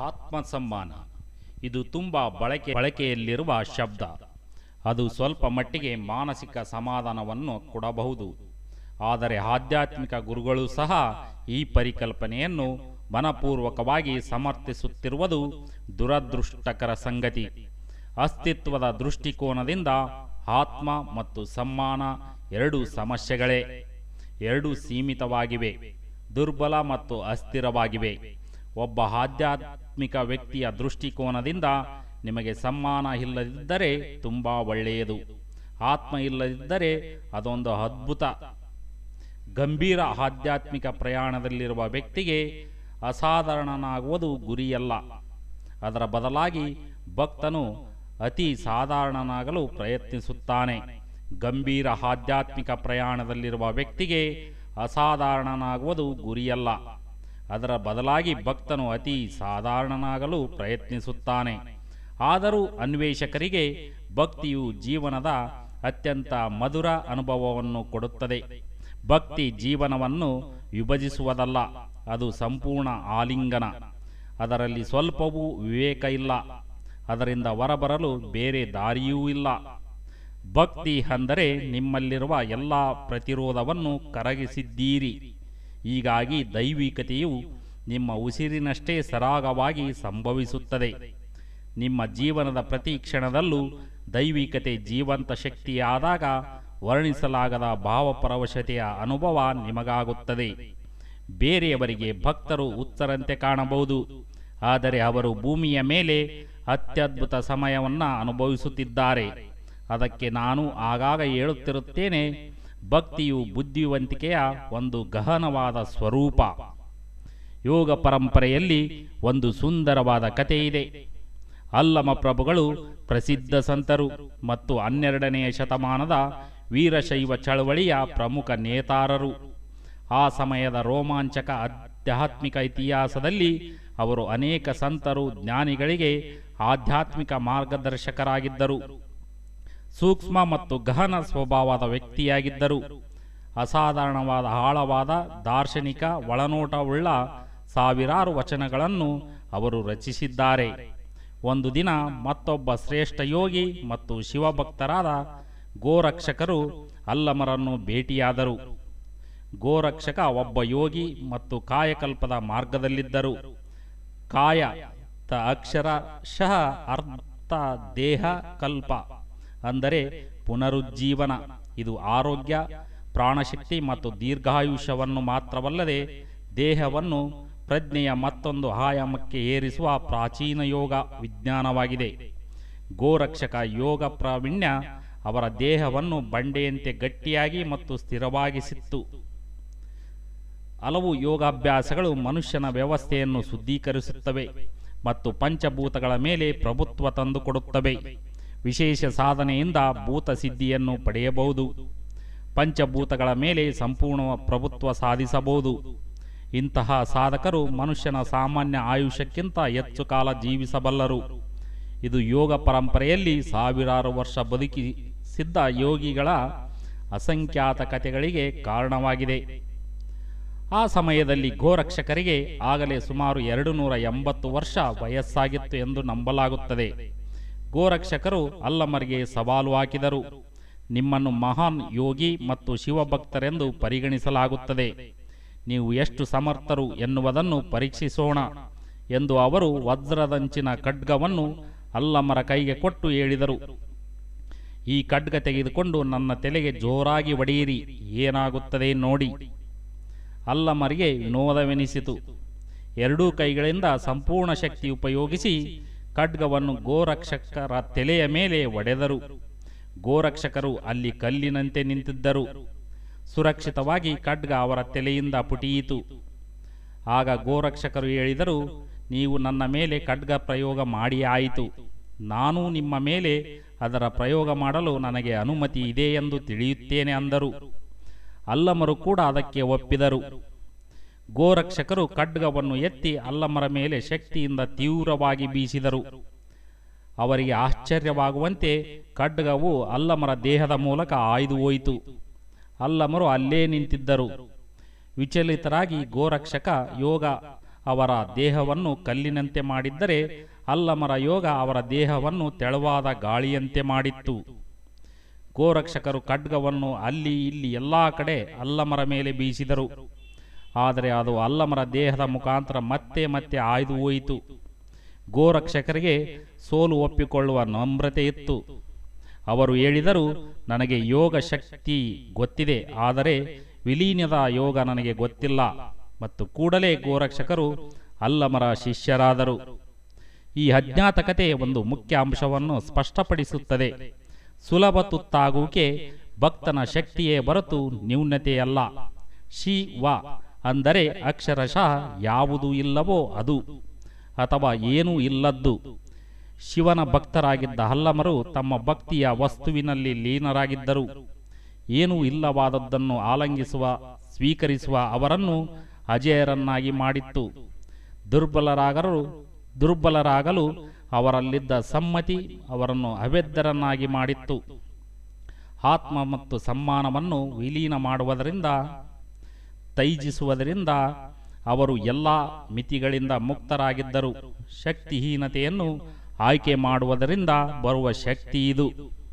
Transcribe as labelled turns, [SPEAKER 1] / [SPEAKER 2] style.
[SPEAKER 1] ಆತ್ಮಸಮ್ಮಾನ. ಇದು ತುಂಬ ಬಳಕೆ ಬಳಕೆಯಲ್ಲಿರುವ ಶಬ್ದ. ಅದು ಸ್ವಲ್ಪ ಮಟ್ಟಿಗೆ ಮಾನಸಿಕ ಸಮಾಧಾನವನ್ನು ಕೊಡಬಹುದು. ಆದರೆ ಆಧ್ಯಾತ್ಮಿಕ ಗುರುಗಳು ಸಹ ಈ ಪರಿಕಲ್ಪನೆಯನ್ನು ಮನಪೂರ್ವಕವಾಗಿ ಸಮರ್ಥಿಸುತ್ತಿರುವುದು ದುರದೃಷ್ಟಕರ ಸಂಗತಿ. ಅಸ್ತಿತ್ವದ ದೃಷ್ಟಿಕೋನದಿಂದ ಆತ್ಮ ಮತ್ತು ಸಮ್ಮಾನ ಎರಡು ಸಮಸ್ಯೆಗಳೇ. ಎರಡೂ ಸೀಮಿತವಾಗಿವೆ, ದುರ್ಬಲ ಮತ್ತು ಅಸ್ಥಿರವಾಗಿವೆ. ಒಬ್ಬ ಆಧ್ಯಾತ್ಮಿಕ ವ್ಯಕ್ತಿಯ ದೃಷ್ಟಿಕೋನದಿಂದ ನಿಮಗೆ ಸಮ್ಮಾನ ಇಲ್ಲದಿದ್ದರೆ ತುಂಬ ಒಳ್ಳೆಯದು. ಆತ್ಮ ಇಲ್ಲದಿದ್ದರೆ ಅದೊಂದು ಅದ್ಭುತ. ಗಂಭೀರ ಆಧ್ಯಾತ್ಮಿಕ ಪ್ರಯಾಣದಲ್ಲಿರುವ ವ್ಯಕ್ತಿಗೆ ಅಸಾಧಾರಣನಾಗುವುದು ಗುರಿಯಲ್ಲ. ಅದರ ಬದಲಾಗಿ ಭಕ್ತನು ಅತಿ ಸಾಧಾರಣನಾಗಲು ಪ್ರಯತ್ನಿಸುತ್ತಾನೆ. ಗಂಭೀರ ಆಧ್ಯಾತ್ಮಿಕ ಪ್ರಯಾಣದಲ್ಲಿರುವ ವ್ಯಕ್ತಿಗೆ ಅಸಾಧಾರಣನಾಗುವುದು ಗುರಿಯಲ್ಲ. ಅದರ ಬದಲಾಗಿ ಭಕ್ತನು ಅತಿ ಸಾಧಾರಣನಾಗಲು ಪ್ರಯತ್ನಿಸುತ್ತಾನೆ. ಆದರೂ ಅನ್ವೇಷಕರಿಗೆ ಭಕ್ತಿಯು ಜೀವನದ ಅತ್ಯಂತ ಮಧುರ ಅನುಭವವನ್ನು ಕೊಡುತ್ತದೆ. ಭಕ್ತಿ ಜೀವನವನ್ನು ವಿಭಜಿಸುವುದಲ್ಲ, ಅದು ಸಂಪೂರ್ಣ ಆಲಿಂಗನ. ಅದರಲ್ಲಿ ಸ್ವಲ್ಪವೂ ವಿವೇಕ ಇಲ್ಲ, ಅದರಿಂದ ಹೊರಬರಲು ಬೇರೆ ದಾರಿಯೂ ಇಲ್ಲ. ಭಕ್ತಿ ಅಂದರೆ ನಿಮ್ಮಲ್ಲಿರುವ ಎಲ್ಲ ಪ್ರತಿರೋಧವನ್ನು ಕರಗಿಸಿದ್ದೀರಿ. ಹೀಗಾಗಿ ದೈವಿಕತೆಯು ನಿಮ್ಮ ಉಸಿರಿನಷ್ಟೇ ಸರಾಗವಾಗಿ ಸಂಭವಿಸುತ್ತದೆ. ನಿಮ್ಮ ಜೀವನದ ಪ್ರತಿ ಕ್ಷಣದಲ್ಲೂ ದೈವಿಕತೆ ಜೀವಂತ ಶಕ್ತಿಯಾದಾಗ ವರ್ಣಿಸಲಾಗದ ಭಾವಪರವಶತೆಯ ಅನುಭವ ನಿಮಗಾಗುತ್ತದೆ. ಬೇರೆಯವರಿಗೆ ಭಕ್ತರು ಉತ್ತರಂತೆ ಕಾಣಬಹುದು. ಆದರೆ ಅವರು ಭೂಮಿಯ ಮೇಲೆ ಅತ್ಯದ್ಭುತ ಸಮಯವನ್ನು ಅನುಭವಿಸುತ್ತಿದ್ದಾರೆ. ಅದಕ್ಕೆ ನಾನು ಆಗಾಗ ಹೇಳುತ್ತಿರುತ್ತೇನೆ ಭಕ್ತಿಯು ಬುದ್ಧಿವಂತಿಕೆಯ ಒಂದು ಗಹನವಾದ ಸ್ವರೂಪ. ಯೋಗ ಪರಂಪರೆಯಲ್ಲಿ ಒಂದು ಸುಂದರವಾದ ಕಥೆ ಇದೆ. ಅಲ್ಲಮ ಪ್ರಭುಗಳು ಪ್ರಸಿದ್ಧ ಸಂತರು ಮತ್ತು ಹನ್ನೆರಡನೆಯ ಶತಮಾನದ ವೀರಶೈವ ಚಳವಳಿಯ ಪ್ರಮುಖ ನೇತಾರರು. ಆ ಸಮಯದ ರೋಮಾಂಚಕ ಆಧ್ಯಾತ್ಮಿಕ ಇತಿಹಾಸದಲ್ಲಿ ಅವರು ಅನೇಕ ಸಂತರು, ಜ್ಞಾನಿಗಳಿಗೆ ಆಧ್ಯಾತ್ಮಿಕ ಮಾರ್ಗದರ್ಶಕರಾಗಿದ್ದರು. ಸೂಕ್ಷ್ಮ ಮತ್ತು ಗಹನ ಸ್ವಭಾವದ ವ್ಯಕ್ತಿಯಾಗಿದ್ದರು. ಅಸಾಧಾರಣವಾದ ಆಳವಾದ, ದಾರ್ಶನಿಕ, ಒಳನೋಟವುಳ್ಳ ಸಾವಿರಾರು ವಚನಗಳನ್ನು ಅವರು ರಚಿಸಿದ್ದಾರೆ. ಒಂದು ದಿನ ಮತ್ತೊಬ್ಬ ಶ್ರೇಷ್ಠ ಯೋಗಿ ಮತ್ತು ಶಿವಭಕ್ತರಾದ ಗೋರಕ್ಷಕರು ಅಲ್ಲಮರನ್ನು ಭೇಟಿಯಾದರು. ಗೋರಕ್ಷಕ ಒಬ್ಬ ಯೋಗಿ ಮತ್ತು ಕಾಯಕಲ್ಪದ ಮಾರ್ಗದಲ್ಲಿದ್ದರು. ಕಾಯ ತ ಅಕ್ಷರಶಃ ಅರ್ಥ ದೇಹ ಕಲ್ಪ. ಅಂದರೆ ಪುನರುಜ್ಜೀವನ. ಇದು ಆರೋಗ್ಯ, ಪ್ರಾಣಶಕ್ತಿ ಮತ್ತು ದೀರ್ಘಾಯುಷ್ಯವನ್ನು ಮಾತ್ರವಲ್ಲದೆ ದೇಹವನ್ನು ಪ್ರಜ್ಞೆಯ ಮತ್ತೊಂದು ಆಯಾಮಕ್ಕೆ ಏರಿಸುವ ಪ್ರಾಚೀನ ಯೋಗ ವಿಜ್ಞಾನವಾಗಿದೆ. ಗೋರಕ್ಷಕ ಯೋಗ ಪ್ರಾವೀಣ್ಯ ಅವರ ದೇಹವನ್ನು ಬಂಡೆಯಂತೆ ಗಟ್ಟಿಯಾಗಿ ಮತ್ತು ಸ್ಥಿರವಾಗಿಸಿತ್ತು. ಹಲವು ಯೋಗಾಭ್ಯಾಸಗಳು ಮನುಷ್ಯನ ವ್ಯವಸ್ಥೆಯನ್ನು ಶುದ್ಧೀಕರಿಸುತ್ತವೆ ಮತ್ತು ಪಂಚಭೂತಗಳ ಮೇಲೆ ಪ್ರಭುತ್ವ ತಂದುಕೊಡುತ್ತವೆ. ವಿಶೇಷ ಸಾಧನೆಯಿಂದ ಭೂತ ಸಿದ್ಧಿಯನ್ನು ಪಡೆಯಬಹುದು. ಪಂಚಭೂತಗಳ ಮೇಲೆ ಸಂಪೂರ್ಣ ಪ್ರಭುತ್ವ ಸಾಧಿಸಬಹುದು. ಇಂತಹ ಸಾಧಕರು ಮನುಷ್ಯನ ಸಾಮಾನ್ಯ ಆಯುಷ್ಯಕ್ಕಿಂತ ಹೆಚ್ಚು ಕಾಲ ಜೀವಿಸಬಲ್ಲರು. ಇದು ಯೋಗ ಪರಂಪರೆಯಲ್ಲಿ ಸಾವಿರಾರು ವರ್ಷ ಬದುಕಿಸಿದ್ದ ಯೋಗಿಗಳ ಅಸಂಖ್ಯಾತ ಕಥೆಗಳಿಗೆ ಕಾರಣವಾಗಿದೆ. ಆ ಸಮಯದಲ್ಲಿ ಗೋರಕ್ಷಕರಿಗೆ ಆಗಲೇ ಸುಮಾರು ಎರಡು ನೂರ ಎಂಬತ್ತು ವರ್ಷ ವಯಸ್ಸಾಗಿತ್ತು ಎಂದು ನಂಬಲಾಗುತ್ತದೆ. ಗೋರಕ್ಷಕರು ಅಲ್ಲಮರಿಗೆ ಸವಾಲು ಹಾಕಿದರು. ನಿಮ್ಮನ್ನು ಮಹಾನ್ ಯೋಗಿ ಮತ್ತು ಶಿವಭಕ್ತರೆಂದು ಪರಿಗಣಿಸಲಾಗುತ್ತದೆ. ನೀವು ಎಷ್ಟು ಸಮರ್ಥರು ಎನ್ನುವುದನ್ನು ಪರೀಕ್ಷಿಸೋಣ ಎಂದು ಅವರು ವಜ್ರದಂಚಿನ ಖಡ್ಗವನ್ನು ಅಲ್ಲಮರ ಕೈಗೆ ಕೊಟ್ಟು ಹೇಳಿದರು. ಈ ಖಡ್ಗ ತೆಗೆದುಕೊಂಡು ನನ್ನ ತಲೆಗೆ ಜೋರಾಗಿ ಒಡೆಯಿರಿ ಏನಾಗುತ್ತದೆ ನೋಡಿ. ಅಲ್ಲಮರಿಗೆ ವಿನೋದವೆನಿಸಿತು ಎರಡೂ ಕೈಗಳಿಂದ ಸಂಪೂರ್ಣ ಶಕ್ತಿ ಉಪಯೋಗಿಸಿ ಖಡ್ಗವನ್ನು ಗೋರಕ್ಷಕರ ತಲೆಯ ಮೇಲೆ ಒಡೆದರು. ಗೋರಕ್ಷಕರು ಅಲ್ಲಿ ಕಲ್ಲಿನಂತೆ ನಿಂತಿದ್ದರು. ಸುರಕ್ಷಿತವಾಗಿ ಖಡ್ಗ ಅವರ ತಲೆಯಿಂದ ಪುಟಿಯಿತು. ಆಗ ಗೋರಕ್ಷಕರು ಹೇಳಿದರು, ನೀವು ನನ್ನ ಮೇಲೆ ಖಡ್ಗ ಪ್ರಯೋಗ ಮಾಡಿ ಆಯಿತು. ನಾನು ನಿಮ್ಮ ಮೇಲೆ ಅದರ ಪ್ರಯೋಗ ಮಾಡಲು ನನಗೆ ಅನುಮತಿ ಇದೆ ಎಂದು ತಿಳಿಯುತ್ತೇನೆ ಅಂದರು. ಅಲ್ಲಮರು ಕೂಡ ಅದಕ್ಕೆ ಒಪ್ಪಿದರು. ಗೋರಕ್ಷಕರು ಖಡ್ಗವನ್ನು ಎತ್ತಿ ಅಲ್ಲಮರ ಮೇಲೆ ಶಕ್ತಿಯಿಂದ ತೀವ್ರವಾಗಿ ಬೀಸಿದರು. ಅವರಿಗೆ ಆಶ್ಚರ್ಯವಾಗುವಂತೆ ಖಡ್ಗವು ಅಲ್ಲಮರ ದೇಹದ ಮೂಲಕ ಆಯ್ದು ಹೋಯಿತು. ಅಲ್ಲಮರು ಅಲ್ಲೇ ನಿಂತಿದ್ದರು. ವಿಚಲಿತರಾಗಿ ಗೋರಕ್ಷಕ ಯೋಗ ಅವರ ದೇಹವನ್ನು ಕಲ್ಲಿನಂತೆ ಮಾಡಿದ್ದರೆ ಅಲ್ಲಮರ ಯೋಗ ಅವರ ದೇಹವನ್ನು ತೆಳುವಾದ ಗಾಳಿಯಂತೆ ಮಾಡಿತ್ತು. ಗೋರಕ್ಷಕರು ಖಡ್ಗವನ್ನು ಅಲ್ಲಿ ಇಲ್ಲಿ ಎಲ್ಲ ಕಡೆ ಅಲ್ಲಮರ ಮೇಲೆ ಬೀಸಿದರು. ಆದರೆ ಅದು ಅಲ್ಲಮರ ದೇಹದ ಮುಖಾಂತರ ಮತ್ತೆ ಮತ್ತೆ ಆಯ್ದು ಹೋಯಿತು. ಗೋರಕ್ಷಕರಿಗೆ ಸೋಲು ಒಪ್ಪಿಕೊಳ್ಳುವ ನಮ್ರತೆ ಇತ್ತು. ಅವರು ಹೇಳಿದರು, ನನಗೆ ಯೋಗ ಶಕ್ತಿ ಗೊತ್ತಿದೆ, ಆದರೆ ವಿಲೀನದ ಯೋಗ ನನಗೆ ಗೊತ್ತಿಲ್ಲ. ಮತ್ತು ಕೂಡಲೇ ಗೋರಕ್ಷಕರು ಅಲ್ಲಮರ ಶಿಷ್ಯರಾದರು. ಈ ಅಜ್ಞಾತ ಕಥೆ ಒಂದು ಮುಖ್ಯ ಅಂಶವನ್ನು ಸ್ಪಷ್ಟಪಡಿಸುತ್ತದೆ. ಸುಲಭ ತುತ್ತಾಗುವಿಕೆ ಭಕ್ತನ ಶಕ್ತಿಯೇ ಹೊರತು ನ್ಯೂನತೆಯಲ್ಲ. ಶಿ, ವ ಅಂದರೆ ಅಕ್ಷರಶಃ ಯಾವುದು ಇಲ್ಲವೋ ಅದು, ಅಥವಾ ಏನೂ ಇಲ್ಲದ್ದು. ಶಿವನ ಭಕ್ತರಾಗಿದ್ದ ಹಲ್ಲಮರು ತಮ್ಮ ಭಕ್ತಿಯ ವಸ್ತುವಿನಲ್ಲಿ ಲೀನರಾಗಿದ್ದರು. ಏನೂ ಇಲ್ಲವಾದದ್ದನ್ನು ಆಲಂಗಿಸುವ, ಸ್ವೀಕರಿಸುವ ಅವರನ್ನು ಅಜೇಯರನ್ನಾಗಿ ಮಾಡಿತ್ತು. ದುರ್ಬಲರಾಗರು, ದುರ್ಬಲರಾಗಲು ಅವರಲ್ಲಿದ್ದ ಸಮ್ಮತಿ ಅವರನ್ನು ಅವೆದ್ದರನ್ನಾಗಿ ಮಾಡಿತ್ತು. ಆತ್ಮ ಮತ್ತು ಸಮ್ಮಾನವನ್ನು ವಿಲೀನ ಮಾಡುವುದರಿಂದ ತೈಜಿಸುವುದರಿಂದ ಅವರು ಎಲ್ಲ ಮಿತಿಗಳಿಂದ ಮುಕ್ತರಾಗಿದ್ದರು. ಶಕ್ತಿಹೀನತೆಯನ್ನು ಆಯ್ಕೆ ಮಾಡುವುದರಿಂದ ಬರುವ ಶಕ್ತಿ ಇದು.